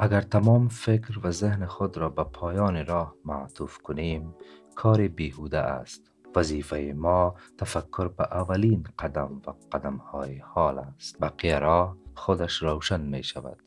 اگر تمام فکر و ذهن خود را به پایان راه معطوف کنیم کار بیهوده است. وظیفه ما تفکر به اولین قدم و قدمهای حال است. بقیه راه خودش روشن می شود